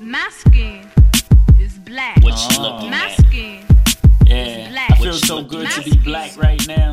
My skin is black. What you looking My at? skin Yeah, black. I feel so good to be black right now.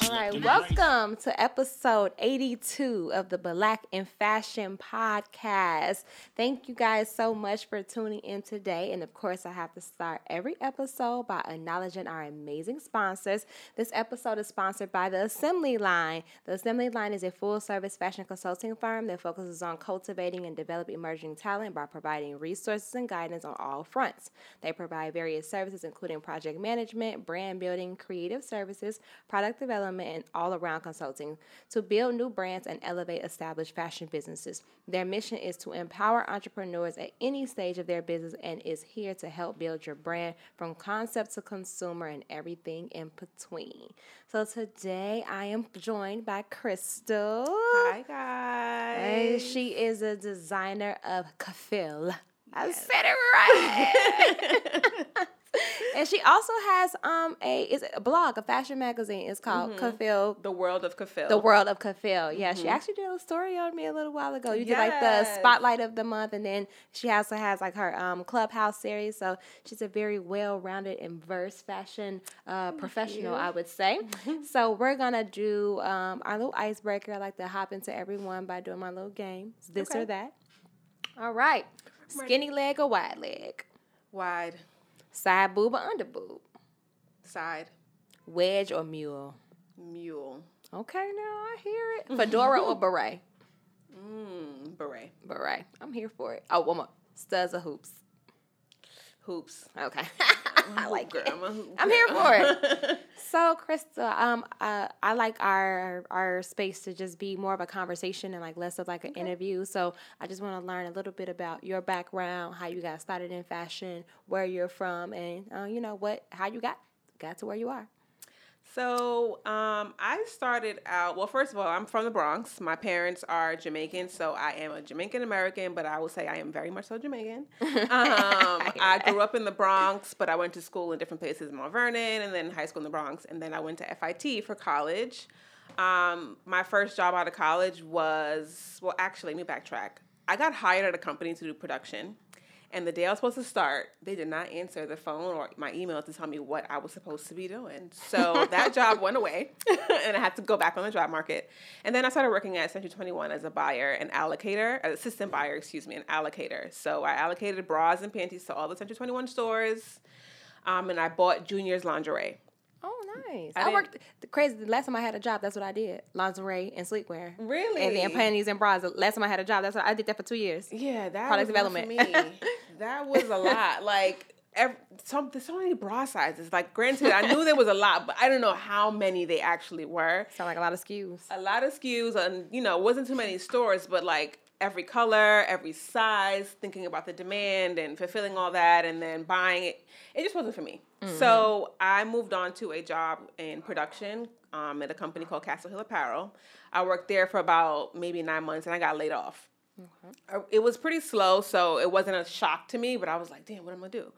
All right, welcome to episode 82 of the Black in Fashion podcast. Thank you guys so much for tuning in today. And of course, I have to start every episode by acknowledging our amazing sponsors. This episode is sponsored by The Assembly Line. The Assembly Line is a full service fashion consulting firm that focuses on cultivating and developing emerging talent by providing resources and guidance on all fronts. They provide various services, including project management, brand building, creative services, product development, and all around consulting to build new brands and elevate established fashion businesses. Their mission is to empower entrepreneurs at any stage of their business and is here to help build your brand from concept to consumer and everything in between. So today I am joined by Crystal. Hi guys. And she is a designer of kafil. I said it right. and she also has um a is a blog, a fashion magazine. It's called Kafil. the world of Kafil. The world of Kafil. Yeah, she actually did a story on me a little while ago. You did like the spotlight of the month, and then she also has like her um clubhouse series. So she's a very well-rounded and verse fashion uh, professional, I would say. so we're gonna do um, our little icebreaker. I like to hop into everyone by doing my little game. It's this or that. All right. Skinny leg or wide leg? Wide Side boob or under boob? side Wedge or mule? mule. Okay, now I hear it. Fedora or beret? Mm, beret. Beret. I'm here for it. Oh, one more. Studs or hoops? Hoops. Okay. I like Girl, it. I'm I'm here for it. So, Krista, um, uh, I like our our space to just be more of a conversation and like less of like an interview. So, I just want to learn a little bit about your background, how you got started in fashion, where you're from, and uh, you know what, how you got got to where you are. So um, I started out. Well, first of all, I'm from the Bronx. My parents are Jamaican, so I am a Jamaican American, but I will say I am very much so Jamaican. Um, I grew up in the Bronx, but I went to school in different places in Mount Vernon, and then high school in the Bronx, and then I went to FIT for college. Um, my first job out of college was well, actually, let me backtrack. I got hired at a company to do production. And the day I was supposed to start, they did not answer the phone or my email to tell me what I was supposed to be doing. So that job went away, and I had to go back on the job market. And then I started working at Century 21 as a buyer and allocator, an assistant buyer, excuse me, an allocator. So I allocated bras and panties to all the Century 21 stores, um, and I bought Junior's lingerie. Nice. I I, worked the crazy. The last time I had a job, that's what I did: lingerie and sleepwear. Really? And then panties and bras. The last time I had a job, that's what I did that for two years. Yeah, that Product development. me. that was a lot. Like every, some, there's so many bra sizes. Like granted, I knew there was a lot, but I don't know how many they actually were. Sound like a lot of SKUs. A lot of SKUs, and you know, wasn't too many stores, but like every color, every size, thinking about the demand and fulfilling all that, and then buying it. It just wasn't for me. So I moved on to a job in production um, at a company called Castle Hill Apparel. I worked there for about maybe nine months, and I got laid off. Uh, It was pretty slow, so it wasn't a shock to me, but I was like, damn, what am I gonna do?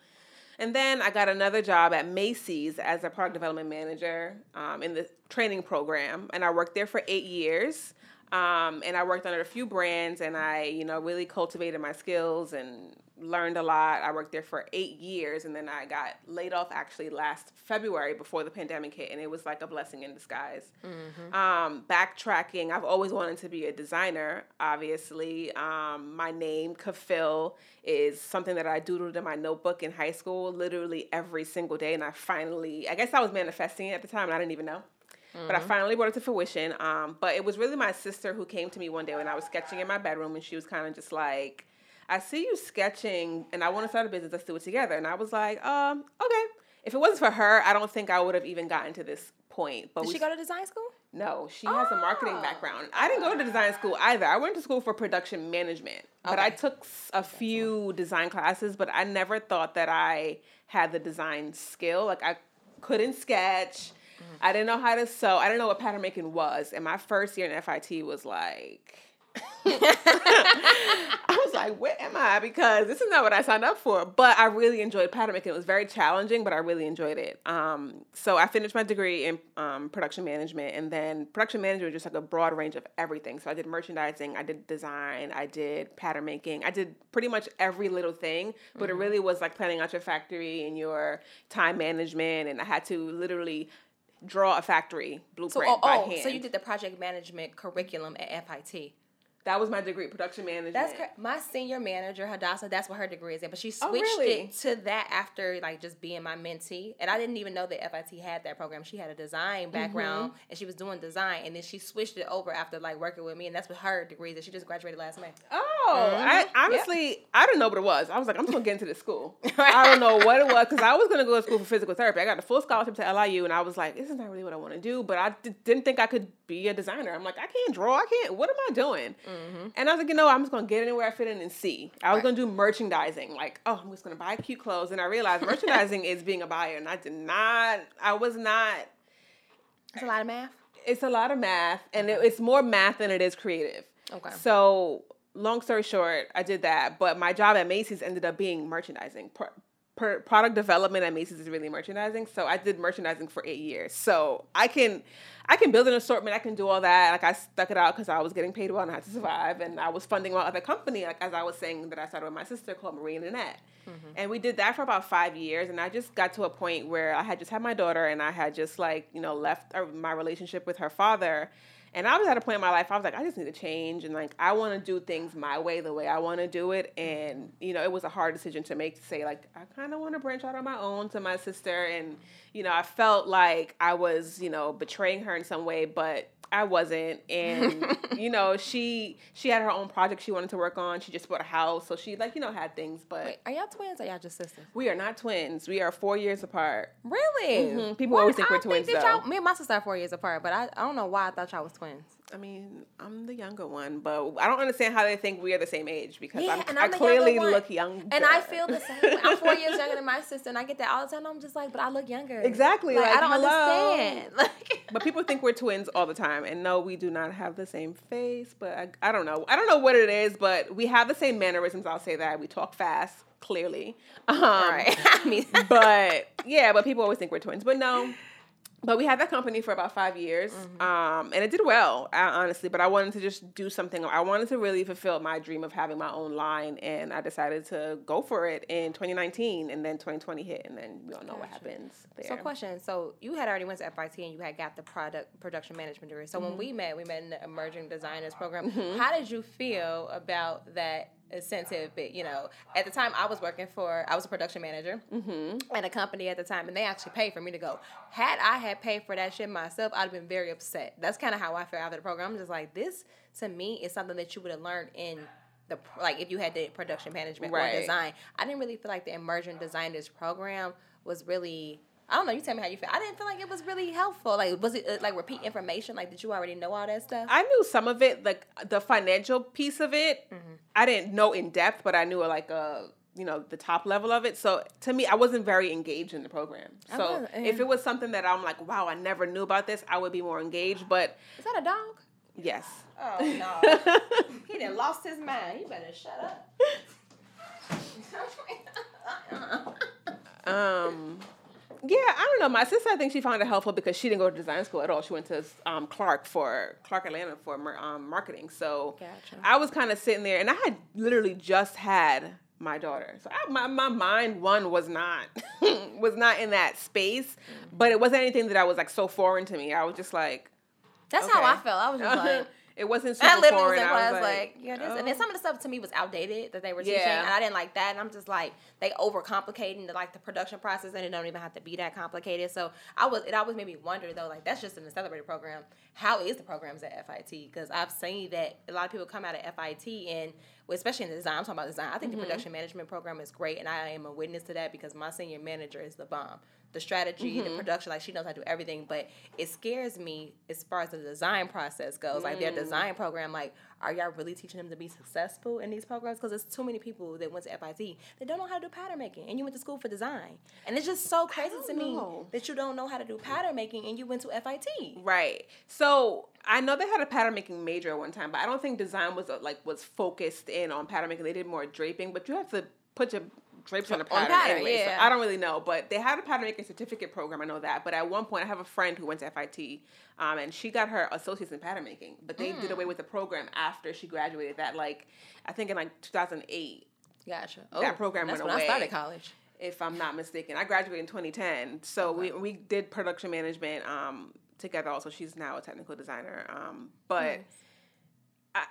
And then I got another job at Macy's as a product development manager um, in the training program, and I worked there for eight years. Um, and I worked under a few brands, and I, you know, really cultivated my skills and learned a lot. I worked there for eight years, and then I got laid off actually last February before the pandemic hit, and it was like a blessing in disguise. Um, backtracking, I've always wanted to be a designer. Obviously, um, my name Kafil is something that I doodled in my notebook in high school, literally every single day, and I finally, I guess I was manifesting it at the time, and I didn't even know. But I finally brought it to fruition. Um, but it was really my sister who came to me one day when I was sketching in my bedroom, and she was kind of just like, "I see you sketching, and I want to start a business. Let's do it together." And I was like, "Um, okay." If it wasn't for her, I don't think I would have even gotten to this point. But Did we she go to design school? no, she has a marketing Oh. background. I didn't go to design school either. I went to school for production management, but I took a few design classes, but I never thought that I had the design skill. Like I couldn't sketch. I didn't know how to sew. I didn't know what pattern making was. And my first year in FIT was like I was like, where am I? Because this is not what I signed up for. But I really enjoyed pattern making. It was very challenging, but I really enjoyed it. Um, so I finished my degree in um, production management, and then production management was just like a broad range of everything. So I did merchandising, I did design, I did pattern making, I did pretty much every little thing. But it really was like planning out your factory and your time management, and I had to literally draw a factory So, blueprint oh, by oh, hand. so you did the project management curriculum at FIT. That was my degree, production management. That's cra- my senior manager, Hadassah. That's what her degree is in, but she switched Oh, really? it to that after like just being my mentee. And I didn't even know that FIT had that program. She had a design background Mm-hmm. and she was doing design, and then she switched it over after like working with me, and that's what her degree is. She just graduated last May. Oh, I Mhm. honestly, I didn't know what it was. I was like, I'm just gonna get into this school. I don't know what it was because I was gonna go to school for physical therapy. I got a full scholarship to LIU, and I was like, this is not really what I want to do. But I d- didn't think I could be a designer. I'm like, I can't draw. I can't. What am I doing? Mm-hmm. And I was like, you know, I'm just gonna get anywhere I fit in and see. I was Right. gonna do merchandising. Like, oh, I'm just gonna buy cute clothes, and I realized merchandising is being a buyer, and I did not. I was not It's a lot of math. it's a lot of math and it, it's more math than it is creative. Okay. So, long story short, I did that, but my job at Macy's ended up being merchandising. Per, product development at Macy's is really merchandising. So, I did merchandising for 8 years. So, I can I can build an assortment, I can do all that. Like I stuck it out cuz I was getting paid well and I had to survive and I was funding my other company like as I was saying that I started with my sister called Marie Antoinette. And we did that for about five years. And I just got to a point where I had just had my daughter and I had just like, you know, left uh, my relationship with her father. And I was at a point in my life, I was like, I just need to change. And like, I want to do things my way, the way I want to do it. And, you know, it was a hard decision to make to say, like, I kind of want to branch out on my own to my sister. And, you know, I felt like I was, you know, betraying her in some way, but I wasn't. And, you know, she she had her own project she wanted to work on. She just bought a house. So she, like, you know, had things. But Wait, are y'all twins or y'all just sisters? we are not twins. We are four years apart. Really? Mhm. People always think I we're twins, that though. y'all- me and my sister are four years apart, but I, I don't know why I thought y'all was twins. I mean, I'm the younger one, but I don't understand how they think we are the same age because Yeah, I'm, and I I'm the clearly younger look young. And I feel the same. way. I'm four years younger than my sister, and I get that all the time. I'm just like, but I look younger. Exactly, Like, like, I don't hello. understand. Like, But people think we're twins all the time, and no, we do not have the same face. But I, I don't know. I don't know what it is, but we have the same mannerisms. I'll say that we talk fast, clearly. Um, right. I mean, but yeah, but people always think we're twins. But no. But we had that company for about five years, Mm-hmm. um, and it did well, uh, honestly. But I wanted to just do something. I wanted to really fulfill my dream of having my own line, and I decided to go for it in 2019, and then 2020 hit, and then we all know what happens there. So, question. So, you had already went to FIT and you had got the product production management degree. So, Mm-hmm. when we met, we met in the emerging designers program. How did you feel about that incentive? but you know, at the time I was working for, I was a production manager Mm-hmm. at a company at the time, and they actually paid for me to go. Had I had paid for that shit myself, I'd have been very upset. That's kind of how I felt after the program. I'm just like, this to me is something that you would have learned in. The, like if you had the production management or design, I didn't really feel like the immersion designers program was really I don't know. You tell me how you feel. I didn't feel like it was really helpful. Like, was it uh, like repeat information? Like, did you already know all that stuff? I knew some of it, like the financial piece of it. Mm-hmm. I didn't know in depth, but I knew like a you know the top level of it. So to me, I wasn't very engaged in the program. So was- if it was something that I'm like, wow, I never knew about this, I would be more engaged. But Is that a dog? yes, Oh no, he done lost his mind. You better shut up. um, yeah, I don't know. My sister, I think she found it helpful because she didn't go to design school at all. She went to um, Clark for Clark Atlanta for um, marketing. So Gotcha. I was kind of sitting there, and I had literally just had my daughter. So I, my my mind one was not was not in that space, but it wasn't anything that I was like so foreign to me. I was just like, That's how I felt. I was just like. It wasn't super I literally was foreign. in class was like, like, yeah, this, and then some of the stuff to me was outdated that they were teaching, Yeah. and I didn't like that. And I'm just like, they overcomplicating the like the production process, and it don't even have to be that complicated. So I was, it always made me wonder though, like that's just in accelerated program. How is the programs at FIT? Because I've seen that a lot of people come out of FIT and especially in the design. I'm talking about design. I think Mm-hmm. the production management program is great, and I am a witness to that because my senior manager is the bomb. The strategy, Mm-hmm. the production, like she knows how to do everything. But it scares me as far as the design process goes. Like Mm. their design program, like are y'all really teaching them to be successful in these programs? Because there's too many people that went to FIT that don't know how to do pattern making, and you went to school for design, and it's just so crazy to me that you don't know how to do pattern making, and you went to FIT. Right. So I know they had a pattern making major at one time, but I don't think design was uh, like was focused in on pattern making. They did more draping, but you have to put your drapes on a pattern, pattern, anyway. yeah. So I don't really know, but they had a pattern making certificate program. I know that. But at one point, I have a friend who went to FIT, um, and she got her associates in pattern making, but they Mm. did away with the program after she graduated. That like I think in like 2008. Gotcha. That program that's went when I started away. college. if I'm not mistaken. I graduated in 2010, so we we did production management um, together. Also, she's now a technical designer. Um, but I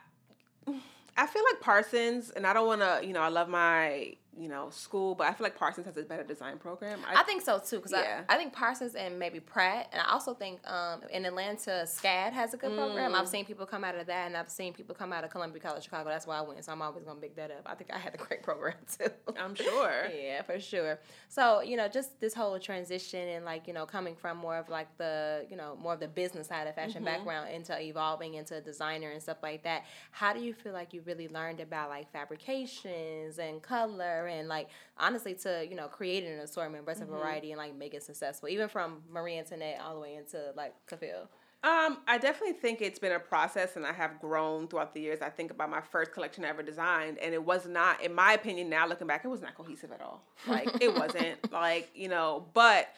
I feel like Parsons, and I don't want to, you know, I love my you know school, but I feel like Parsons has a better design program. I think so too, because Yeah. I, I think Parsons and maybe Pratt, and I also think um, in Atlanta, SCAD has a good program. Mm. I've seen people come out of that, and I've seen people come out of Columbia College Chicago. That's why I went, so I'm always gonna pick that up. I think I had a great program too. I'm sure. Yeah, for sure. So, you know, just this whole transition and like, you know, coming from more of like the, you know, more of the business side of fashion background into evolving into a designer and stuff like that. How do you feel like you really learned about like fabrications and color and like honestly to, you know, creating an assortment, breadth of variety and like make it successful, even from Marie Antoinette all the way into like Kafil? Um, I definitely think it's been a process, and I have grown throughout the years. I think about my first collection I ever designed, and it was not, in my opinion, now looking back, it was not cohesive at all. Like it wasn't like you know, but.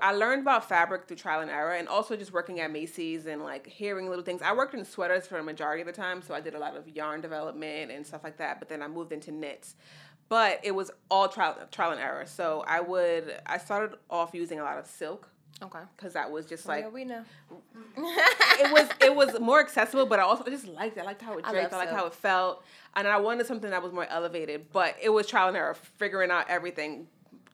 I learned about fabric through trial and error, and also just working at Macy's and like hearing little things. I worked in sweaters for a majority of the time, so I did a lot of yarn development and stuff like that. But then I moved into knits, but it was all trial trial and error. So I would I started off using a lot of silk Okay. because that was just like yeah, we know. it was it was more accessible, but I also just liked it. I liked how it draped. I, love liked silk. how it felt, and I wanted something that was more elevated. But it was trial and error, figuring out everything.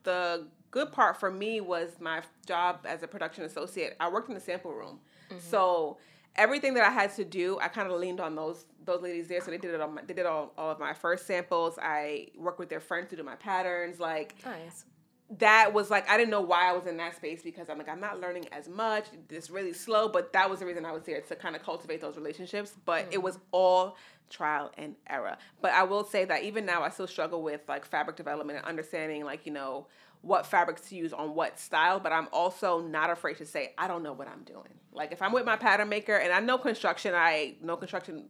The good part for me was my job as a production associate. I worked in the sample room, Mm-hmm. so everything that I had to do, I kind of leaned on those those ladies there. So they did it on my, they did all, all of my first samples. I worked with their friends to do my patterns, like Nice. that was like I didn't know why I was in that space because I'm like I'm not learning as much. It's really slow, but that was the reason I was there to kind of cultivate those relationships. But it was mm. all trial and error. But I will say that even now I still struggle with like fabric development and understanding like you know what fabrics to use on what style. But I'm also not afraid to say I don't know what I'm doing. Like if I'm with my pattern maker and I know construction, I know construction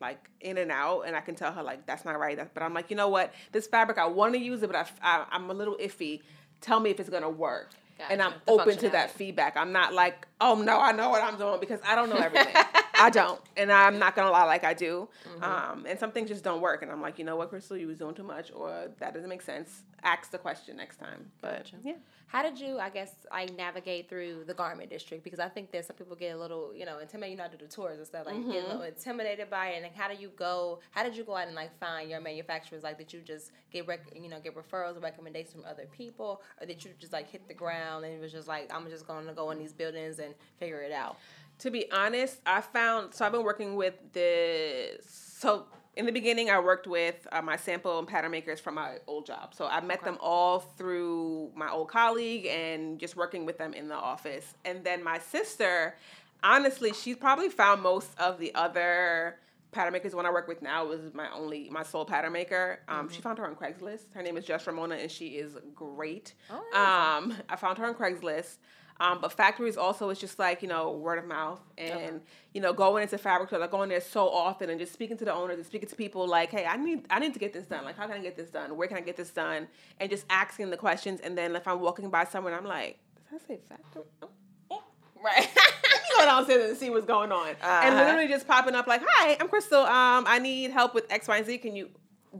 like in and out and I can tell her like that's not right but I'm like you know what? This fabric I want to use it but I, I, I'm a little iffy. Tell me if it's gonna work. And I'm The open to that feedback. I'm not like oh no I know what I'm doing because I don't know everything I don't and I'm not gonna lie like I do Mm-hmm. um, and some things just don't work and I'm like you know what Crystal you was doing too much or that doesn't make sense ask the question next time but Gotcha. yeah How did you, I guess, like navigate through the garment district? Because I think that some people get a little, you know, intimidated. You know, to do the tours and stuff. Like, you get a little intimidated by it. And like, how do you go? How did you go out and like find your manufacturers? Like, did you just get, rec- you know, get referrals or recommendations from other people, or did you just like hit the ground and it was just like, I'm just going to go in these buildings and figure it out? To be honest, I found so I've been working with the so in the beginning I worked with uh, my sample and pattern makers from my old job. So I met them all through my old colleague and just working with them in the office. And then my sister, honestly, she's probably found most of the other pattern makers the one I work with now was my only my sole pattern maker. Um, She found her on Craigslist. Her name is Just Ramona, and she is great. Oh, um, I found her on Craigslist. Um, but factories also is just like you know word of mouth and you know going into fabric stores, like going there so often and just speaking to the owners and speaking to people like hey I need I need to get this done. Like how can I get this done? Where can I get this done? And just asking the questions. And then if I'm walking by someone I'm like does that say factory? Oh, oh. Right. go downstairs and see what's going on. And Uh-huh. literally just popping up like hi I'm Crystal. Um I need help with X Y and Z. Can you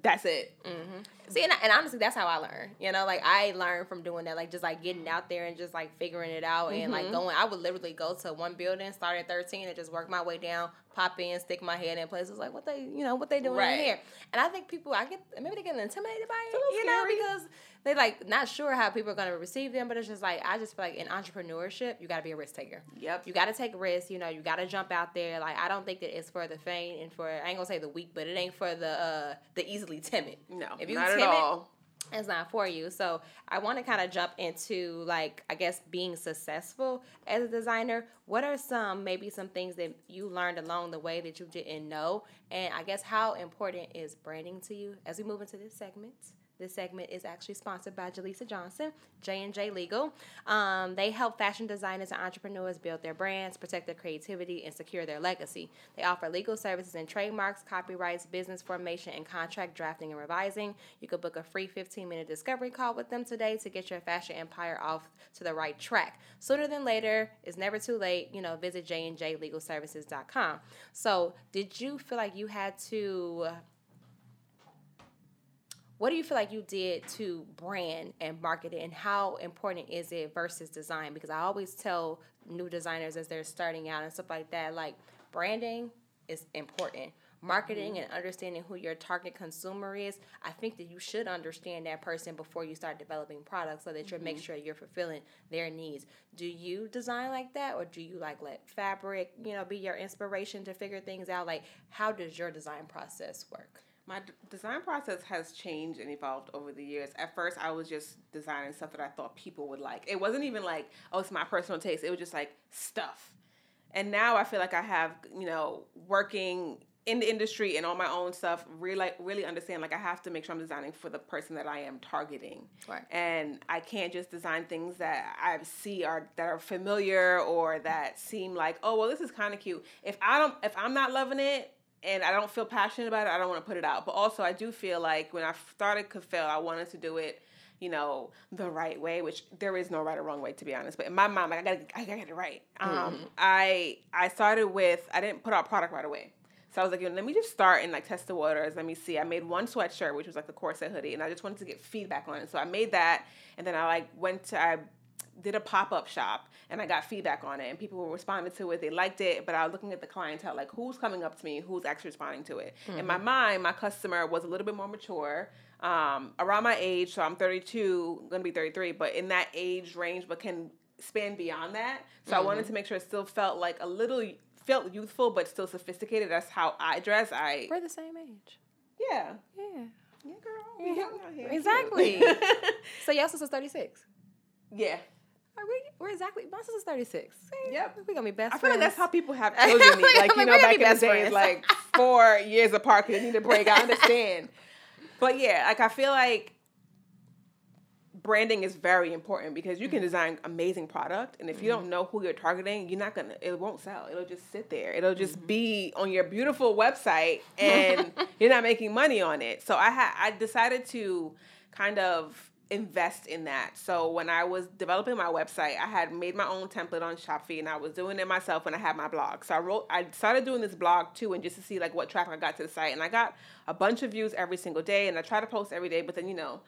that's it See, and, and honestly, that's how I learn. You know, like I learned from doing that, like just like getting out there and just like figuring it out and like going. I would literally go to one building, start at thirteen, and just work my way down, pop in, stick my head in places like what they, you know, what they doing Right. in here. And I think people, I get maybe they get intimidated by it, you know, because they like not sure how people are gonna receive them. But it's just like I just feel like in entrepreneurship, you got to be a risk taker. Yep. You got to take risks. You know, you got to jump out there. Like I don't think that it's for the faint and for I ain't gonna say the weak, but it ain't for the uh the easily timid. no If you not timid, at all it's not for you. So I want to kind of jump into like I guess being successful as a designer. What are some maybe some things that you learned along the way that you didn't know? And I guess how important is branding to you as we move into this segment? This segment is actually sponsored by Jaleesa Johnson, J and J Legal. Um, they help fashion designers and entrepreneurs build their brands, protect their creativity, and secure their legacy. They offer legal services in trademarks, copyrights, business formation, and contract drafting and revising. You could book a free 15-minute discovery call with them today to get your fashion empire off to the right track. Sooner than later, it's never too late. You know, visit jandjlegalservices.com. So, did you feel like you had to what do you feel like you did to brand and market it and how important is it versus design? Because i always tell new designers as they're starting out and stuff like that like branding is important. Marketing Mm-hmm. and understanding who your target consumer is i think that you should understand that person before you start developing products so that you Mm-hmm. make sure you're fulfilling their needs. Do you design like that or do you like let fabric you know be your inspiration to figure things out? Like how does your design process work My d- design process has changed and evolved over the years. At first, I was just designing stuff that I thought people would like. It wasn't even like, oh, it's my personal taste. It was just like stuff. And now I feel like I have, you know, working in the industry and all my own stuff, really, like, really understand like I have to make sure I'm designing for the person that I am targeting. Right. And I can't just design things that I see are that are familiar or that seem like, oh, well, this is kind of cute. If I don't, if I'm not loving it, and I don't feel passionate about it, I don't want to put it out. But also, I do feel like when I started Kafil, I wanted to do it, you know, the right way, which there is no right or wrong way, to be honest. But in my mind, like, I gotta, I gotta get it right. Um, I I started with, I didn't put out product right away. So I was like, you know, let me just start and like test the waters. Let me see. I made one sweatshirt, which was like the corset hoodie, and I just wanted to get feedback on it. So I made that, and then I like went to, I did a pop up shop and I got feedback on it and people responded to it. They liked it, but I was looking at the clientele, like who's coming up to me, who's actually responding to it. In my mind, my customer was a little bit more mature, um, around my age. So I'm 32, gonna be 33, but in that age range, but can span beyond that. So I wanted to make sure it still felt like a little felt youthful, but still sophisticated. That's how I dress. I we're the same age yeah. yeah Yeah, girl. we young out here. Exactly. so your sister's 36. yeah. Are we, we're exactly, my sister's 36. Yep. We're going to be best I feel like that's how people have children. Like, like you know, back in the friends. like four years apart because they need a break. I understand, but yeah, like I feel like branding is very important because you can mm-hmm. design amazing product, and if you mm-hmm. don't know who you're targeting, you're not gonna. It won't sell. It'll just sit there. It'll just mm-hmm. be on your beautiful website, and you're not making money on it. So I had I decided to kind of invest in that. So when I was developing my website, I had made my own template on Shopify and I was doing it myself when I had my blog. So I wrote I started doing this blog too and just to see like what traffic I got to the site and I got a bunch of views every single day and I try to post every day, but then you know,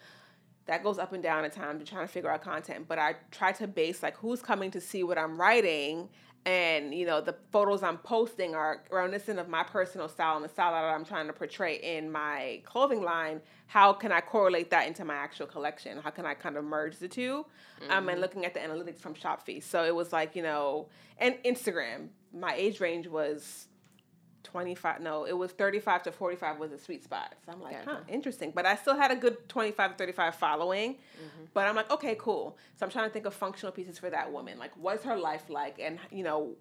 that goes up and down at times. Trying to figure out content, but I try to base like who's coming to see what I'm writing, and you know the photos I'm posting are reminiscent of my personal style and the style that I'm trying to portray in my clothing line. How can I correlate that into my actual collection? How can I kind of merge the 2 Um, and looking at the analytics from Shopify, so it was like you know, and Instagram. My age range was 25 no it was 35 to 45 was a sweet spot. So i'm like huh interesting. But i still had a good 25 to 35 following. Mm-hmm. But i'm like okay cool. So i'm trying to think of functional pieces for that woman. Like what's her life like? And you know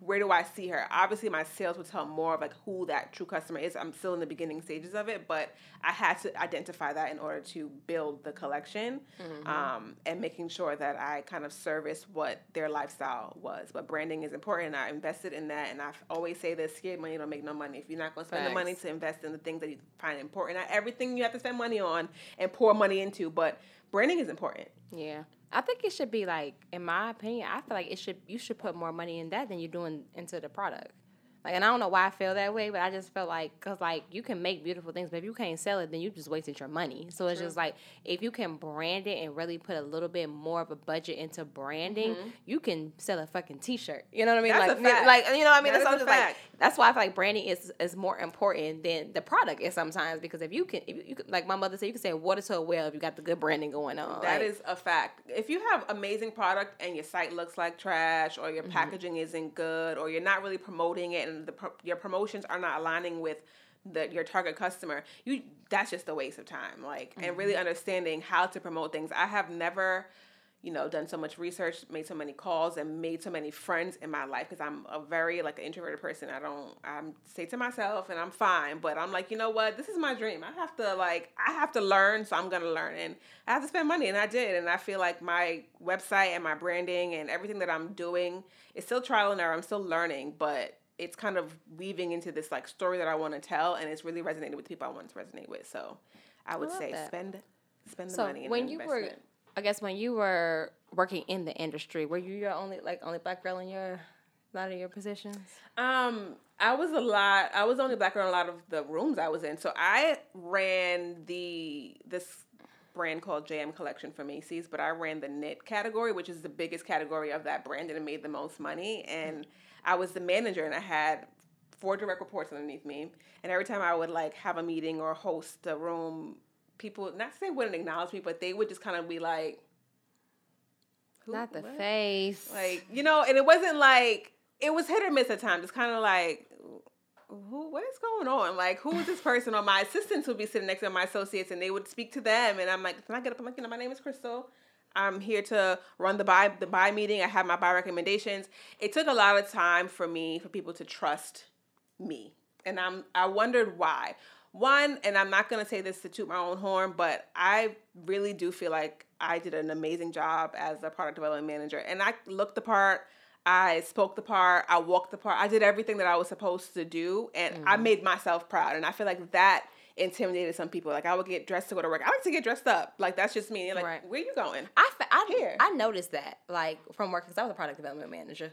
where do I see her? Obviously, my sales will tell more of like who that true customer is. I'm still in the beginning stages of it, but I had to identify that in order to build the collection, um, and making sure that I kind of service what their lifestyle was. But branding is important. I invested in that, and I always say this: scared money don't make no money. If you're not going to spend the money to invest in the things that you find important, not everything you have to spend money on and pour money into, but branding is important. Yeah. I think it should be like, in my opinion, I feel like it should you should put more money in that than you're doing into the product. Like, and I don't know why I feel that way, but I just felt like, cause like you can make beautiful things, but if you can't sell it, then you just wasted your money. So it's just like if you can brand it and really put a little bit more of a budget into branding, you can sell a fucking t-shirt. You know what I mean? That's like, a fact. like you know what I mean? That That's, just fact. like, that's why I feel like branding is is more important than the product is sometimes because if you can, if you, like my mother said, you can say water to a well if you got the good branding going on. That Like, is a fact. If you have amazing product and your site looks like trash, or Mm-hmm. your packaging isn't good, or you're not really promoting it, and the your promotions are not aligning with the your target customer, you that's just a waste of time. Like and really mm-hmm. understanding how to promote things. I have never you know, done so much research, made so many calls, and made so many friends in my life because I'm a very like an introverted person. I don't, I'm stay to myself and I'm fine. But I'm like, you know what? This is my dream. I have to like, I have to learn, so I'm gonna learn, and I have to spend money, and I did, and I feel like my website and my branding and everything that I'm doing is still trial and error. I'm still learning, but it's kind of weaving into this like story that I want to tell, and it's really resonated with people I want to resonate with. So, I would love say that. spend spend the So money. and when you were. I guess when you were working in the industry, were you your only like only black girl in your a lot of your positions? Um, I was a lot. I was the only black girl in a lot of the rooms I was in. So I ran the this brand called JM Collection for Macy's, but I ran the knit category, which is the biggest category of that brand, and it made the most money. And I was the manager, and I had four direct reports underneath me. And every time I would like have a meeting or host a room, people not to say wouldn't acknowledge me, but they would just kind of be like, Who, Not the what? face. Like, you know, and it wasn't like it was hit or miss at times. It's kind of like who what is going on? Like, who is this person? Or my assistants would be sitting next to my associates and they would speak to them and I'm like, Can I get up? I'm like, you know, my name is Crystal. I'm here to run the buy the buy meeting. I have my buy recommendations. It took a lot of time for me for people to trust me. And I'm I wondered why. One, and I'm not gonna say this to toot my own horn, but I really do feel like I did an amazing job as a product development manager. And I looked the part, I spoke the part, I walked the part, I did everything that I was supposed to do, and I mm. made myself proud. And I feel like that intimidated some people. Like I would get dressed to go to work. I like to get dressed up. Like that's just me. Like, Right. where you going? I, I. I noticed that like from work because I was a product development manager.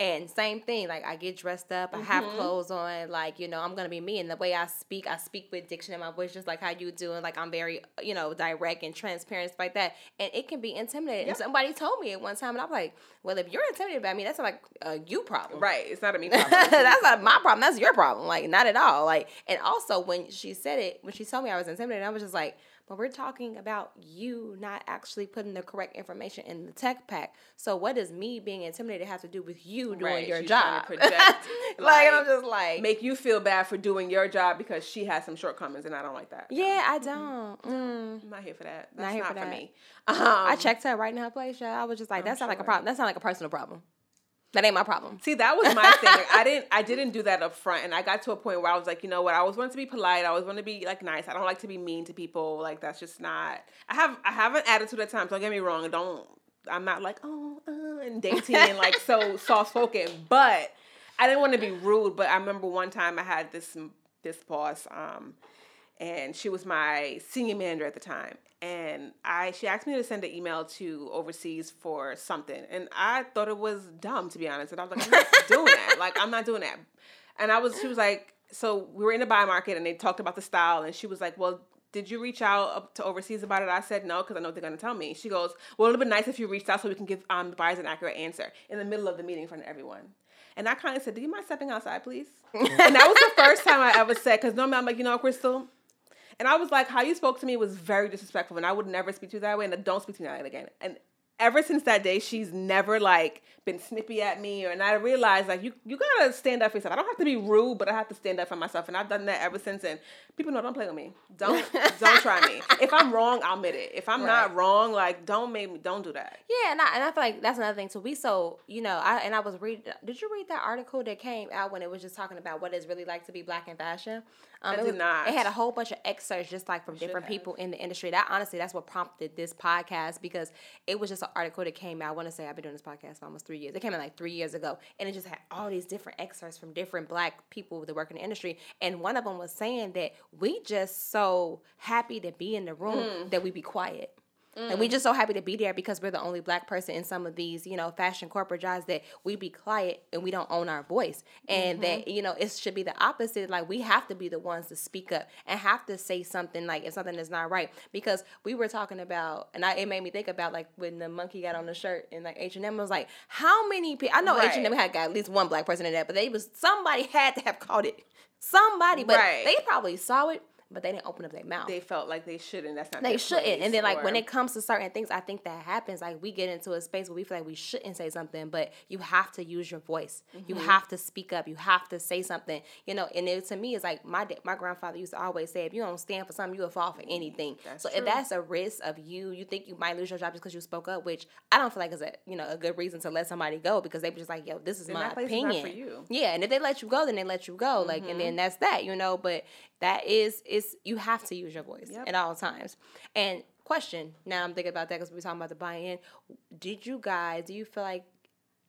And same thing, like I get dressed up, I have Mm-hmm. clothes on, like, you know, I'm gonna be me. And the way I speak, I speak with diction in my voice, just like how you do. And like I'm very, you know, direct and transparent like that. And it can be intimidating. And somebody told me at one time, and I'm like, well, if you're intimidated by me, that's like a you problem. Right. It's not a me problem. that's not my problem. That's your problem. Like, not at all. Like, and also when she said it, when she told me I was intimidated, I was just like, but we're talking about you not actually putting the correct information in the tech pack. So what does me being intimidated have to do with you doing Right, your job? project, like, like, and I'm just like, make you feel bad for doing your job because she has some shortcomings and I don't like that. yeah, I don't. Mm. I'm not here for that. Not That's here not, for for, me. Um, I checked her right in her place. y'all. I was just like, I'm that's not like a problem. That's not like a personal problem. That ain't my problem. See, that was my thing. I didn't I didn't do that up front and I got to a point where I was like, you know what, I always want to be polite. I always want to be like nice. I don't like to be mean to people. Like that's just not I have I have an attitude at times, don't get me wrong. and Don't I'm not like, oh, uh, and dainty and like so soft spoken. But I didn't want to be rude. But I remember one time I had this this boss, um, and she was my senior manager at the time. And I she asked me to send an email to overseas for something. And I thought it was dumb to be honest. And I was like, I'm not doing that. Like I'm not doing that. And I was she was like, so we were in the buy market and they talked about the style and she was like, Well, did you reach out to overseas about it? I said no because I know what they're gonna tell me. She goes, Well, it'd be nice if you reached out so we can give um the buyers an accurate answer in the middle of the meeting in front of everyone. And I kind of said, Do you mind stepping outside, please? and that was the first time I ever said, because normally I'm like, you know, Crystal. And I was like, how you spoke to me was very disrespectful, and I would never speak to you that way, and don't speak to me that way again. And ever since that day, she's never like been snippy at me, or and I realized like you you gotta stand up for yourself. I don't have to be rude, but I have to stand up for myself, and I've done that ever since. And people know don't play with me. Don't don't try me. If I'm wrong, I'll admit it. If I'm not wrong, like don't make me don't do that. Yeah, and I, and I feel like that's another thing. So we so you know, I and I was reading. Did you read that article that came out when it was just talking about what it's really like to be black in fashion? Um, I it did was- not. It had a whole bunch of excerpts just like from different have. people in the industry. That honestly, that's what prompted this podcast because it was just an article that came out. I want to say I've been doing this podcast for almost three years. It came out like three years ago, and it just had all these different excerpts from different black people that work in the industry. And one of them was saying that we just so happy to be in the room Mm. that we be quiet. And we just so happy to be there because we're the only black person in some of these, you know, fashion corporate jobs that we be quiet and we don't own our voice. And that, mm-hmm. you know, it should be the opposite. Like we have to be the ones to speak up and have to say something like if something is not right. Because we were talking about and I it made me think about like when the monkey got on the shirt and like H and M was like, how many people I know H and M had got at least one black person in that, but they was somebody had to have caught it. Somebody, but Right. they probably saw it but they didn't open up their mouth. They felt like they shouldn't. That's not. they shouldn't. And then like when it comes to certain things, I think that happens. Like we get into a space where we feel like we shouldn't say something, but you have to use your voice. You Mm-hmm. have to speak up. You have to say something. You know, and it, to me, it's like my my grandfather used to always say, if you don't stand for something, you will fall for anything. That's so true. if that's a risk of you, you think you might lose your job just because you spoke up, which I don't feel like is a you know a good reason to let somebody go because they were just like, yo, this is my that place is not opinion. for you. Yeah, and if they let you go, then they let you go. Like, and then that's that, you know. But that is is you have to use your voice Yep. at all times. And question, now I'm thinking about that because we are talking about the buy-in. Did you guys? Do you feel like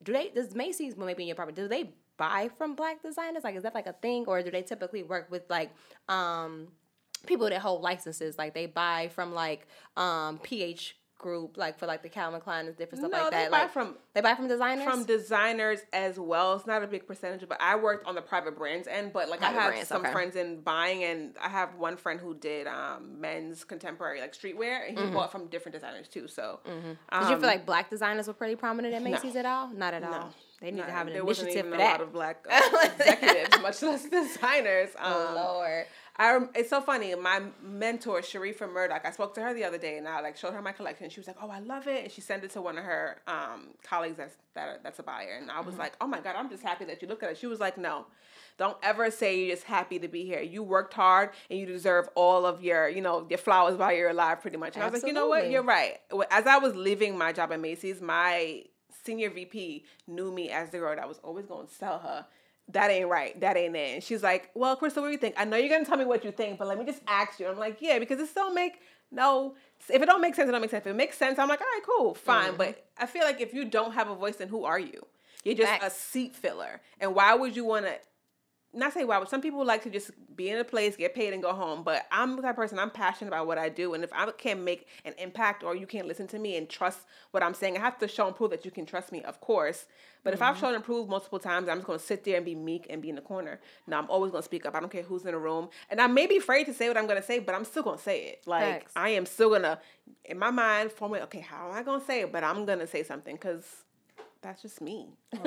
do they? Does Macy's? Well, maybe in your property. Do they buy from black designers? Like, is that like a thing, or do they typically work with like um people that hold licenses? Like they buy from like um PVH group, like for like the Calvin Klein and different stuff No, like they that. buy like, from- they buy from designers. from designers as well. It's not a big percentage, but I worked on the private brands end. But like Private I have brands, some okay. friends in buying, and I have one friend who did um, men's contemporary like streetwear, and he bought from different designers too. So Mm-hmm. Did um, you feel like black designers were pretty prominent at Macy's at all? Not at all. They need not- to have an there wasn't initiative even for a lot of black uh, executives, much less designers. Um, oh Lord. I it's so funny. My mentor Sharifa Murdoch, I spoke to her the other day, and I like showed her my collection. She was like, "Oh, I love it," and she sent it to one of her um, colleagues that's that that's a buyer. And I Mm-hmm. was like, "Oh my god, I'm just happy that you look at it." She was like, "No, don't ever say you're just happy to be here. You worked hard, and you deserve all of your you know your flowers while you're alive, pretty much." And I was like, "You know what? You're right." As I was leaving my job at Macy's, my senior VP knew me as the girl that was always going to sell her that ain't right. That ain't it. And she's like, well, Crystal, what do you think? I know you're gonna tell me what you think, but let me just ask you. I'm like, yeah, because this don't make no. If it don't make sense, it don't make sense. If it makes sense, I'm like, all right, cool, fine. Mm-hmm. But I feel like if you don't have a voice, then who are you? You're just a seat filler. And why would you want to? Not say why, but some people like to just be in a place, get paid, and go home. But I'm the type of person. I'm passionate about what I do, and if I can't make an impact, or you can't listen to me and trust what I'm saying, I have to show and prove that you can trust me, of course. But if I've shown and proved multiple times, I'm just gonna sit there and be meek and be in the corner. No, I'm always gonna speak up. I don't care who's in the room, and I may be afraid to say what I'm gonna say, but I'm still gonna say it. Like Facts. I am still gonna, in my mind, formulate. Okay, how am I gonna say it? But I'm gonna say something because that's just me.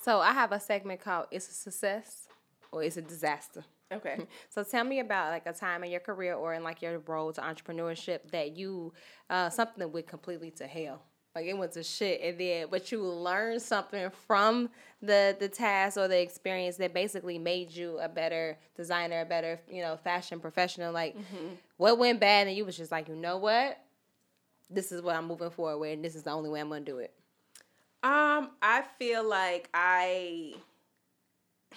So I have a segment called "It's a Success or It's a Disaster." okay. So tell me about like a time in your career or in like your role to entrepreneurship that you uh, something that went completely to hell. Like it went to shit, and then but you learned something from the the task or the experience that basically made you a better designer, a better you know fashion professional. Like what went bad, and you was just like, you know what, this is what I'm moving forward with, and this is the only way I'm gonna do it. Um, I feel like I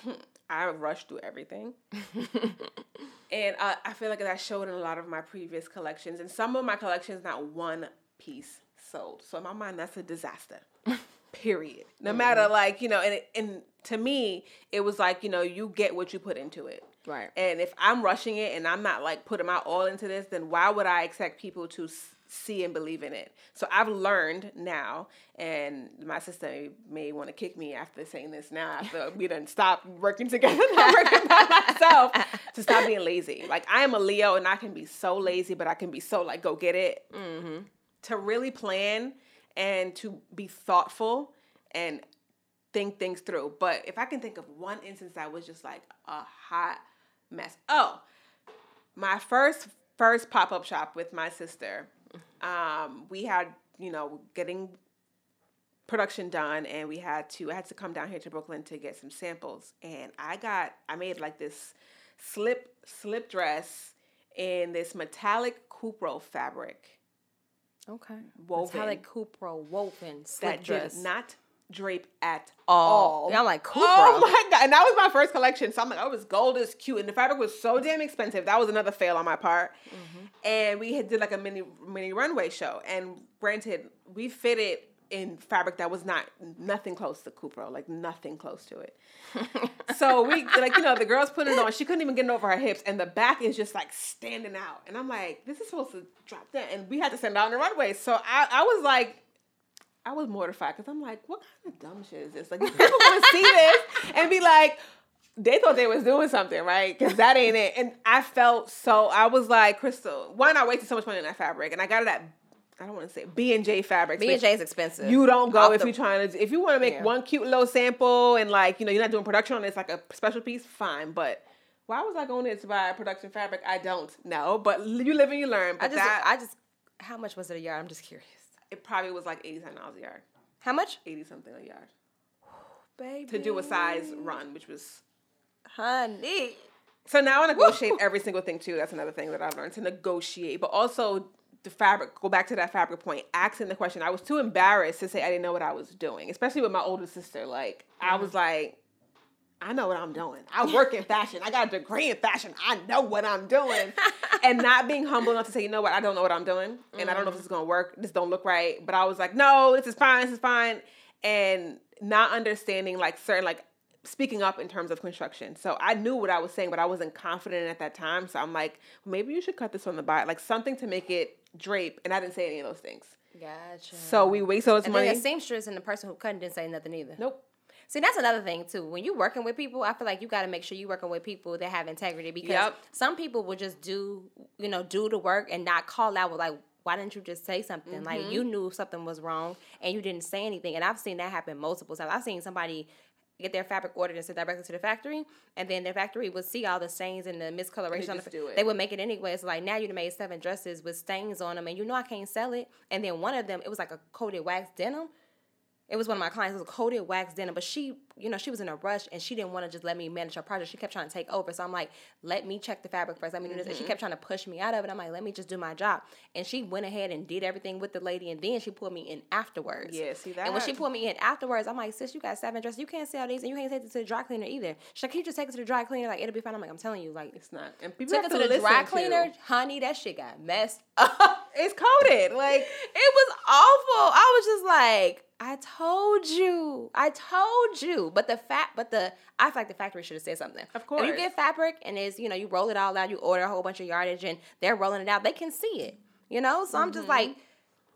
I rushed through everything. and uh, I feel like that showed in a lot of my previous collections. And some of my collections, not one piece sold. So in my mind, that's a disaster. Period. No mm-hmm. matter like, you know, and it, and to me, it was like, you know, you get what you put into it. Right. And if I'm rushing it and I'm not like putting my all into this, then why would I expect people to see and believe in it? So I've learned now, and my sister may, want to kick me after saying this now, after we done stop working together, not working by myself, to stop being lazy. Like I am a Leo and I can be so lazy, but I can be so like go get it. Mm-hmm. To really plan and to be thoughtful and think things through. But if I can think of one instance that was just like a hot mess. Oh, my first first pop up shop with my sister. Um, we had you know getting production done, and we had to I had to come down here to Brooklyn to get some samples, and I got I made like this slip slip dress in this metallic cupro fabric Okay. Woven. Metallic Cupro woven slip that dress. did not drape at all. all. Yeah, I'm like Cupro. Oh my god! And that was my first collection. So I'm like, oh, was gold is cute, and the fabric was so damn expensive. That was another fail on my part. Mm-hmm. And we had did like a mini mini runway show, and granted, we fitted in fabric that was not nothing close to Cupro, like nothing close to it. so we like you know the girls put it on. She couldn't even get it over her hips, and the back is just like standing out. And I'm like, this is supposed to drop down, and we had to send it out on the runway. So I I was like. I was mortified because I'm like, what kind of dumb shit is this? Like, people gonna see this and be like, they thought they was doing something, right? Because that ain't it. And I felt so. I was like, Crystal, why not wasting so much money on that fabric? And I got it at, I don't want to say B and J fabrics. B and J is expensive. You don't go Off if the- you're trying to. If you want to make Yeah. one cute little sample and like you know you're not doing production on it, it's like a special piece. Fine, but Why was I going there to buy production fabric? I don't know, but you live and you learn. But I just, that I just, how much was it a yard? I'm just curious. it probably was like eighty seven dollars a yard, How much? eighty something a yard Baby. to do a size run, which was. Honey. So now I negotiate every single thing too. That's another thing that I've learned to negotiate, but also the fabric. Go back to that fabric point. Asking the question. I was too embarrassed to say I didn't know what I was doing, especially with my older sister. Like I was mm-hmm. like. I know what I'm doing. I work in fashion. I got a degree in fashion. I know what I'm doing. and not being humble enough to say, you know what, I don't know what I'm doing. And I don't know if mm. this is gonna work. This don't look right. But I was like, no, this is fine, this is fine. And not understanding like certain like speaking up in terms of construction. So I knew what I was saying, but I wasn't confident at that time. So I'm like, maybe you should cut this on the bottom, like something to make it drape. And I didn't say any of those things. Gotcha. So we waste all this and money. then the seamstress and the person who couldn't didn't say nothing either. nope. See, that's another thing too. When you're working with people, I feel like you got to make sure you're working with people that have integrity because Yep. some people will just do, you know, do the work and not call out with like, why didn't you just say something? Like Mm-hmm. you knew something was wrong and you didn't say anything. And I've seen that happen multiple times. I've seen somebody get their fabric ordered and sent directly to the factory, and then their factory would see all the stains and the miscoloration. on the, do it. They would make it anyway. It's like now you made seven dresses with stains on them, and you know I can't sell it. And then one of them, it was like a coated wax denim. It was one of my clients. It was a coated wax denim, but she, you know, she was in a rush and she didn't want to just let me manage her project. She kept trying to take over. So I'm like, let me check the fabric first. Let me do this. And she mm-hmm. kept trying to push me out of it. I'm like, let me just do my job. And she went ahead and did everything with the lady, and then she pulled me in afterwards. Yeah, see that. And when she pulled me in afterwards, I'm like, sis, you got seven dresses. You can't sell these, and you can't take this to the dry cleaner either. She's like, can you just take it to the dry cleaner? Like it'll be fine. I'm like, I'm telling you, like. It's not. And people Took it to to the dry to- cleaner, honey. That shit got messed up. It's coated. Like It was awful. I was just like, I told you. I told you. But the fact, but the, I feel like the factory should have said something. Of course. If you get fabric and it's, you know, you roll it all out, you order a whole bunch of yardage and they're rolling it out, they can see it. You know? So I'm just Mm-hmm. like,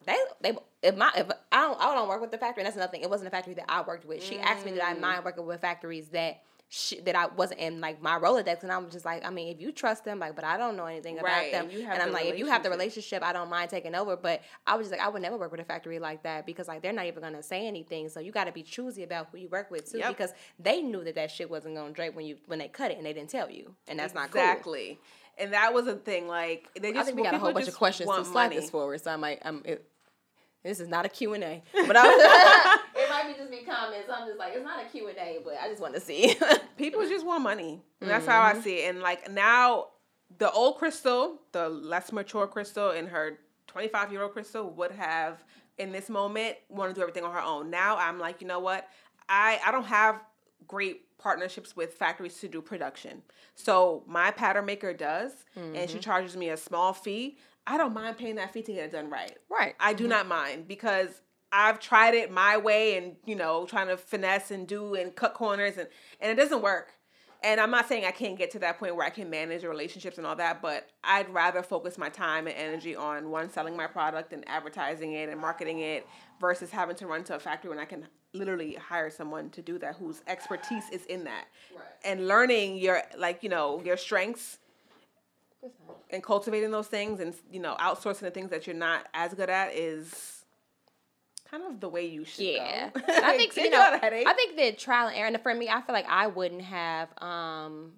they, they, if my, if I don't, I don't work with the factory, and that's another thing. It wasn't a factory that I worked with. She asked me did I Mm. mind working with factories that she, that I wasn't in like my Rolodex, and I'm just like, I mean, if you trust them, like, but I don't know anything about them, and and I'm the like, if you have the relationship. I don't mind taking over. But I was just like, I would never work with a factory like that because like they're not even gonna say anything. So you got to be choosy about who you work with too, Yep. because they knew that that shit wasn't gonna drape when you when they cut it, and they didn't tell you, and that's not cool. exactly. And that was a thing. Like they just I think we got a whole bunch of questions to slide money. this forward, so I might. I'm. It, this is not a Q and A, but I was, might be just comments. I'm just like, it's not a Q and A, but I just want to see. people just want money. That's how I mm-hmm. see it. And like now, the old Crystal, the less mature Crystal, and her 25 year old Crystal would have in this moment want to do everything on her own. Now I'm like, you know what? I I don't have great partnerships with factories to do production. So my pattern maker does, and she mm-hmm. charges me a small fee. I don't mind paying that fee to get it done right. Right. I do mm-hmm. not mind because I've tried it my way and you know trying to finesse and do and cut corners and and it doesn't work. And I'm not saying I can't get to that point where I can manage relationships and all that, but I'd rather focus my time and energy on one selling my product and advertising it and marketing it versus having to run to a factory when I can literally hire someone to do that whose expertise is in that. Right. And learning your like, you know, your strengths and cultivating those things and you know outsourcing the things that you're not as good at is kind of the way you should Yeah, go. I think you know. I think that trial and error. And for me, I feel like I wouldn't have. um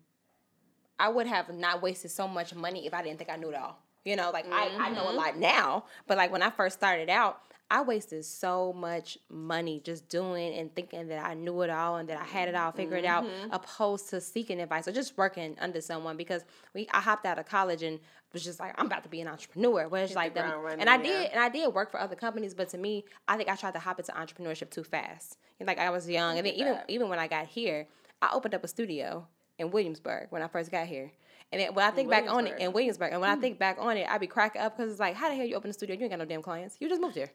I would have not wasted so much money if I didn't think I knew it all. You know, like I, I know a Mm-hmm. lot now, but like when I first started out, I wasted so much money just doing and thinking that I knew it all and that I had it all figured out, Mm-hmm. opposed to seeking advice or just working under someone. Because we, I hopped out of college and was just like, I'm about to be an entrepreneur. Where it's like, the the, running, and I yeah. did, and I did work for other companies, but to me, I think I tried to hop into entrepreneurship too fast. And, Like I was young, and then even even when I got here, I opened up a studio in Williamsburg when I first got here. And then when I think back on it in Williamsburg, and when I think back on it, I'd be cracking up because it's like, how the hell you open a studio? You ain't got no damn clients. You just moved here.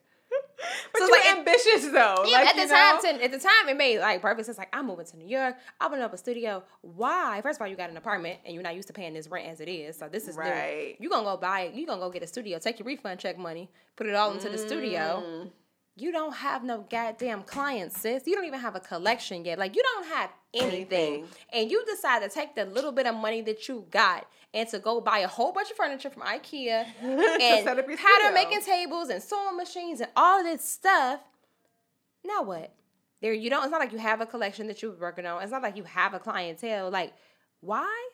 But so it's like- ambitious though. Yeah, like, at the you time, at the time, it made like perfect sense. Like I'm moving to New York, I'm opening up a studio. Why? First of all, you got an apartment and you're not used to paying this rent as it is. So this is Right. new. You gonna go buy? It. You gonna go get a studio? Take your refund check money, put it all into the studio. Mm. You don't have no goddamn clients, sis. You don't even have a collection yet. Like you don't have anything, Anything. and you decide to take the little bit of money that you got and to go buy a whole bunch of furniture from IKEA and set up your pattern studio. making tables and sewing machines and all this stuff. Now what? There you don't. It's not like you have a collection that you're working on. It's not like you have a clientele. Like, why?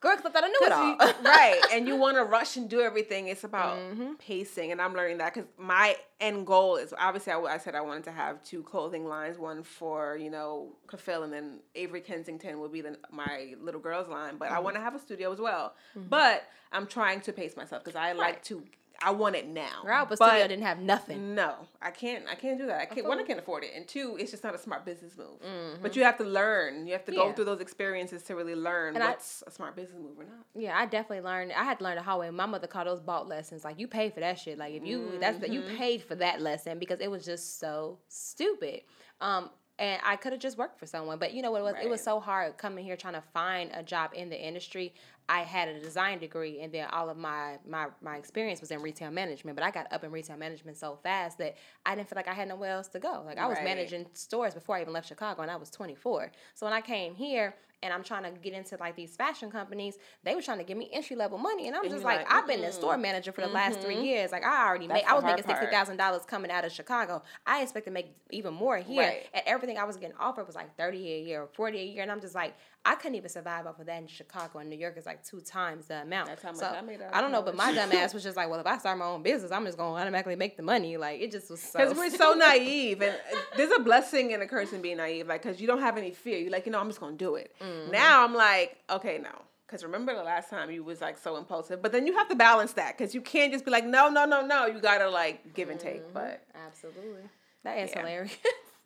Girl, I thought I knew it all. you- right, and you want to rush and do everything. It's about Mm-hmm. pacing, and I'm learning that because my end goal is obviously I, I said I wanted to have two clothing lines, one for you know Kafil, and then Avery Kensington will be the, my little girls line. But I Mm-hmm. want to have a studio as well. But I'm trying to pace myself because I like to. I want it now. Girl, but but studio didn't have nothing. no, I can't. I can't do that. I can't. One, I can't afford it, and two, it's just not a smart business move. But you have to learn. You have to go Mm-hmm. Through those experiences to really learn And what's a smart business move or not. Yeah, I definitely learned. I had to learn the hard way. My mother called those bought lessons. Like you paid for that shit. Like if you that's the, you paid for that lesson because it was just so stupid. Um, and I could have just worked for someone, but you know what it was? It was so hard coming here trying to find a job in the industry. I had a design degree, and then all of my my my experience was in retail management. But I got up in retail management so fast that I didn't feel like I had nowhere else to go. Like I was Right. managing stores before I even left Chicago, and I was 24. So when I came here and I'm trying to get into like these fashion companies, they were trying to give me entry level money, and I'm And just like, like, I've been a store manager for the last three years. Like I already That's made, I was making $60,000 coming out of Chicago. I expect to make even more here, Right. and everything I was getting offered was like thirty a year or forty a year, and I'm just like, I couldn't even survive off of that in Chicago. And New York is like two times the amount. That's how much so, I made I don't know, but my dumb ass was just like, well, if I start my own business, I'm just gonna automatically make the money. Like it just was so. Because we're so naive, and uh, there's a blessing and a curse in being naive. Like, because you don't have any fear. You're like, you know, I'm just gonna do it. Mm-hmm. Now I'm like, okay, no. Because remember the last time you was like so impulsive, but then you have to balance that because you can't just be like, no, no, no, no. You gotta like give and take. But Absolutely. That is Yeah. hilarious.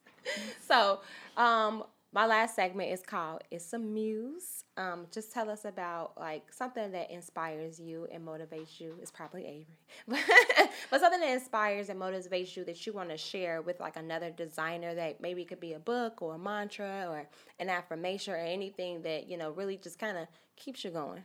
so, um, my last segment is called It's a Muse. Um, just tell us about like something that inspires you and motivates you. It's probably Avery. but something that inspires and motivates you that you want to share with like another designer that maybe could be a book or a mantra or an affirmation or anything that, you know, really just kind of keeps you going.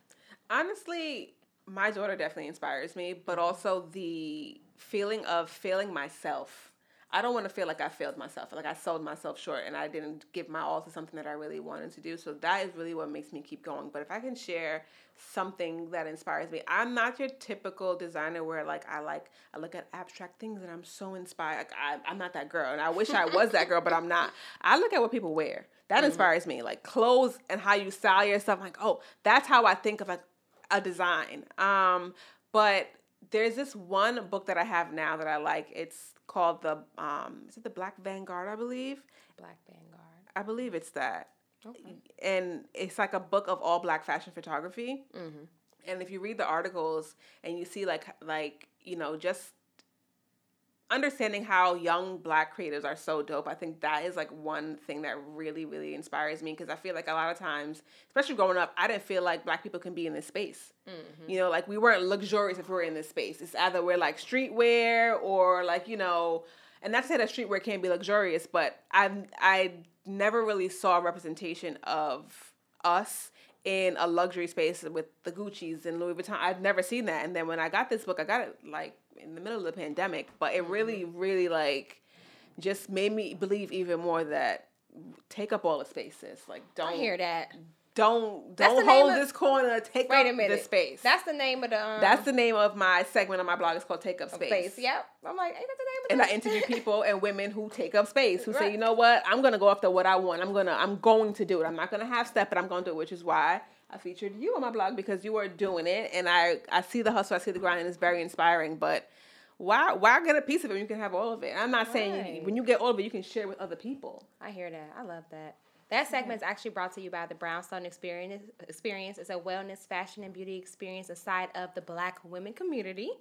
honestly, my daughter definitely inspires me, but also the feeling of failing myself. I don't want to feel like I failed myself, like I sold myself short and I didn't give my all to something that I really wanted to do. So that is really what makes me keep going. But if I can share something that inspires me, I'm not your typical designer where like I like I look at abstract things and I'm so inspired. Like I, I'm not that girl, and I wish I was that girl, but I'm not. I look at what people wear. That inspires me, like clothes and how you style yourself. Like, oh, that's how I think of like a design. Um, but there's this one book that I have now that I like. It's called the um, is it the Black Vanguard? I believe. Black Vanguard. I believe it's that. Okay. And it's like a book of all black fashion photography. Mm-hmm. And if you read the articles and you see like like you know just understanding how young black creatives are so dope, I think that is like one thing that really really inspires me because I feel like a lot of times, especially growing up, I didn't feel like black people can be in this space. Mm-hmm. You know, like we weren't luxurious if we were in this space. It's either we're like streetwear or like you know, and not to say that streetwear can't be luxurious, but I I never really saw representation of us in a luxury space with the Gucci's and Louis Vuitton. I've never seen that. And then when I got this book, I got it like in the middle of the pandemic, but it really, really like just made me believe even more that take up all the spaces. Like don't I hear that. don't That's don't hold of- this corner. Take Wait a up minute. the space. That's the name of the um, That's the name of my segment on my blog. It's called Take Up Space. space. Yep. I'm like, ain't that the name of And I interview people and women who take up space, who say, you know what, I'm gonna go after what I want. I'm gonna, I'm going to do it. I'm not gonna half step it. I'm gonna do it, which is why I featured you on my blog because you are doing it, and I, I see the hustle, I see the grind, and it's very inspiring. But why, why get a piece of it when you can have all of it? I'm not saying you, when you get all of it, you can share with other people. I hear that. I love that. That segment is actually brought to you by the Brownstone Experience. Experience is a wellness, fashion, and beauty experience aside of the Black women community.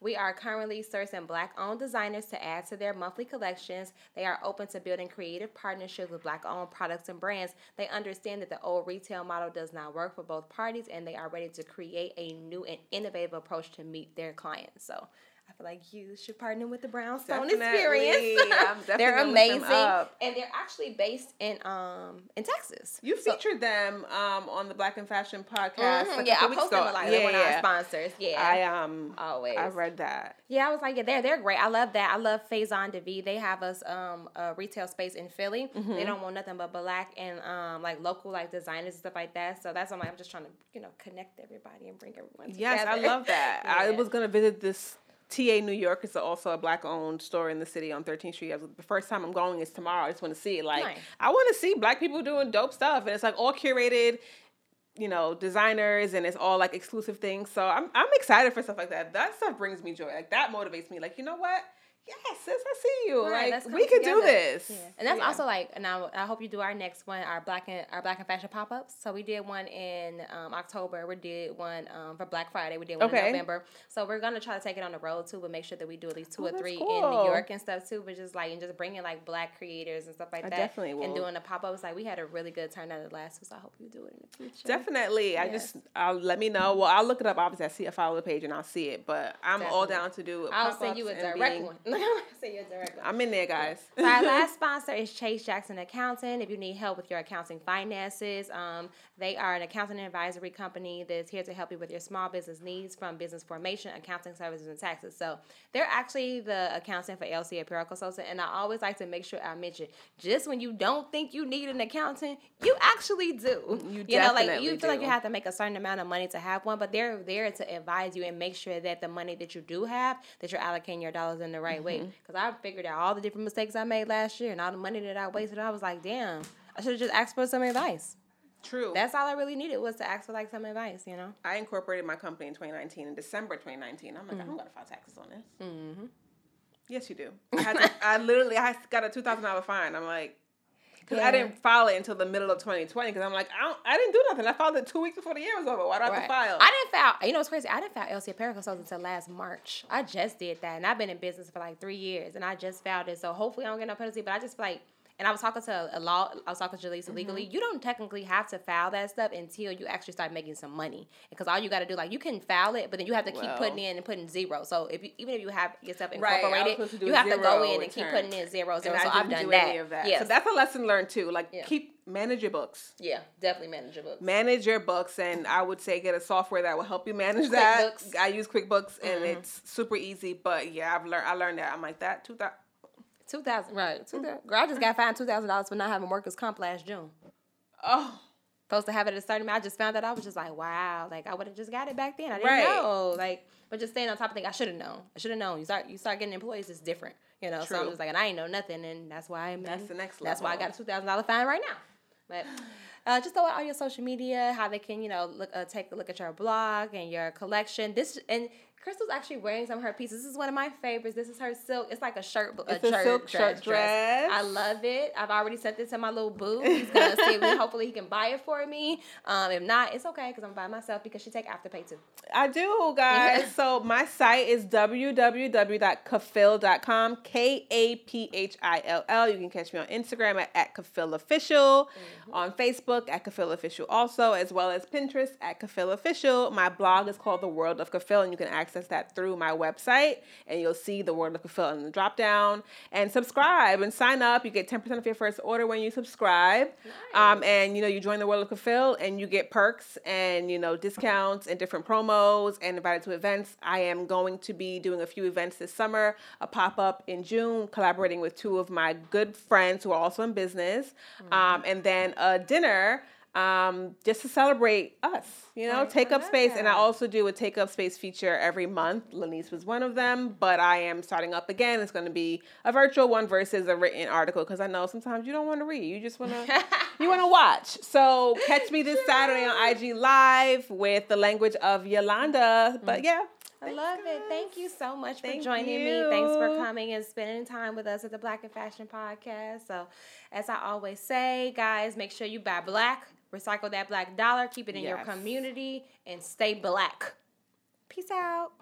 We are currently sourcing Black-owned designers to add to their monthly collections. They are open to building creative partnerships with Black-owned products and brands. They understand that the old retail model does not work for both parties, and they are ready to create a new and innovative approach to meet their clients. So. I feel like you should partner with the Brownstone Definitely. Experience. They're amazing, and they're actually based in um in Texas. You So- featured them um, on the Black and Fashion podcast. Mhm, a yeah, I post them a lot. Yeah, They're one of our sponsors. Yeah, I um always. I read that. Yeah, I was like, yeah, they're they're great. I love that. I love Faison DeVee. They have us um a retail space in Philly. Mm-hmm. They don't want nothing but black and um like local like designers and stuff like that. So that's why I'm like I'm just trying to you know connect everybody and bring everyone together. Yes, I love that. I was gonna visit this TA New York. is also a black owned store in the city on 13th Street. Was, the first time I'm going is tomorrow. I just want to see it. Like Nice. I want to see black people doing dope stuff, and it's like all curated you know, designers and it's all like exclusive things. So I'm I'm excited for stuff like that. That stuff brings me joy. Like that motivates me. Like, you know what? Yes, sis, I see you. Right, like come we can do this. Yeah. And that's Yeah. also like, and I, I hope you do our next one, our black and our black and fashion pop ups. So we did one in um, October. We did one um, for Black Friday. We did one Okay. in November. So we're gonna try to take it on the road too, but make sure that we do at least two Oh, or that's three in. New York and stuff too. But just like and just bringing like black creators and stuff like I that. definitely will. And doing the pop ups, like we had a really good turnout at the last two. So I hope you do it in the future. Definitely. I just I'll let me know. Well, I'll look it up. Obviously, I see a follow the page and I'll see it. But I'm all down to do. I'll send you a direct being- one. I'll send you a direct one. I'm in there, guys. So our last sponsor is Chase Jackson Accounting. If you need help with your accounting finances, um, they are an accounting advisory company that's here to help you with your small business needs from business formation, accounting services, and taxes. So they're actually the accountant for LC Apparel Consultant. And I always like to make sure I mention just when you don't think you need an accountant, you actually do. You you know, like you feel like you have to make a certain amount of money to have one, but they're there to advise you and make sure that the money that you do have, that you're allocating your dollars in the right Mm-hmm. Because I figured out all the different mistakes I made last year and all the money that I wasted. I was like, damn, I should have just asked for some advice. True. That's all I really needed was to ask for like some advice, you know? I incorporated my company in 2019 in December 2019. I'm like, I don't gotta file taxes on this. Mm-hmm. Yes, you do. I, had to, I literally I got a two thousand dollar fine. I'm like, because Yeah. I didn't file it until the middle of 2020. Because I'm like, I don't, I didn't do nothing. I filed it two weeks before the year was over. Why do I have to file? I didn't file. You know what's crazy? I didn't file LC Apparel Consultant until last March. I just did that, and I've been in business for like three years, and I just filed it. So hopefully I don't get no penalty. But I just like, and I was talking to a law. I was talking to Jaleesa legally. Mm-hmm. You don't technically have to file that stuff until you actually start making some money. Because all you got to do, like, you can file it, but then you have to keep Well. putting in and putting zero. So if you, even if you have yourself Right, I incorporated, do you have to go in and keep putting in zero and zero. I so I've done do that. that. Yes. So that's a lesson learned too. Like, Yeah. keep manage your books. yeah, definitely manageable. manage your books and i would say get a software that will help you manage that i use quickbooks and Mhm. it's super easy but yeah i've learned i learned that i'm like that 2000 Two thousand, right? Two thousand. Girl, I just got fined two thousand dollars for not having workers comp last June. oh supposed to have it at a certain amount. I just found that I was just like, wow, like I would have just got it back then. I didn't Right. know, like, but just staying on top of things, I should have known. I should have known. You start, you start getting employees, it's different, you know. So I'm just like, and I ain't know nothing, and that's why I'm. That's the next That's why I got a two thousand dollar fine right now. But uh, just throw out all your social media, how they can, you know, look, uh, take a look at your blog and your collection. This and. Crystal's actually wearing some of her pieces. This is one of my favorites. This is her silk. It's like a shirt, a, It's a shirt silk dress, shirt dress. I love it. I've already sent this to my little boo. He's gonna see me. Hopefully, he can buy it for me. Um, if not, it's okay because I'm by myself because she take afterpay too. i do guys so my site is www.kafil.com k-a-p-h-i-l-l you can catch me on instagram at, at kafil official Mm-hmm. on facebook at kafil official also as well as pinterest at kafil official my blog is called the world of kafil and you can access that through my website and you'll see the world of kafil in the drop down and subscribe and sign up. You get 10% of your first order when you subscribe. Um, and you know you join the world of kafil and you get perks and you know discounts and different promos and invited to events. I am going to be doing a few events this summer a pop-up in june collaborating with two of my good friends who are also in business. Um, and then a dinner um, just to celebrate us, you know, Right, take up space. And I also do a take up space feature every month. Lanice was one of them, but I am starting up again. It's going to be a virtual one versus a written article because I know sometimes you don't want to read, you just want to you want to watch. So catch me this Saturday on IG Live with the language of Yolanda. But yeah, I love it. Thank you so much for Thank joining me. Thanks for coming and spending time with us at the Black and Fashion Podcast. So, as I always say, guys, make sure you buy black, recycle that black dollar, keep it in your community, and stay black. Peace out.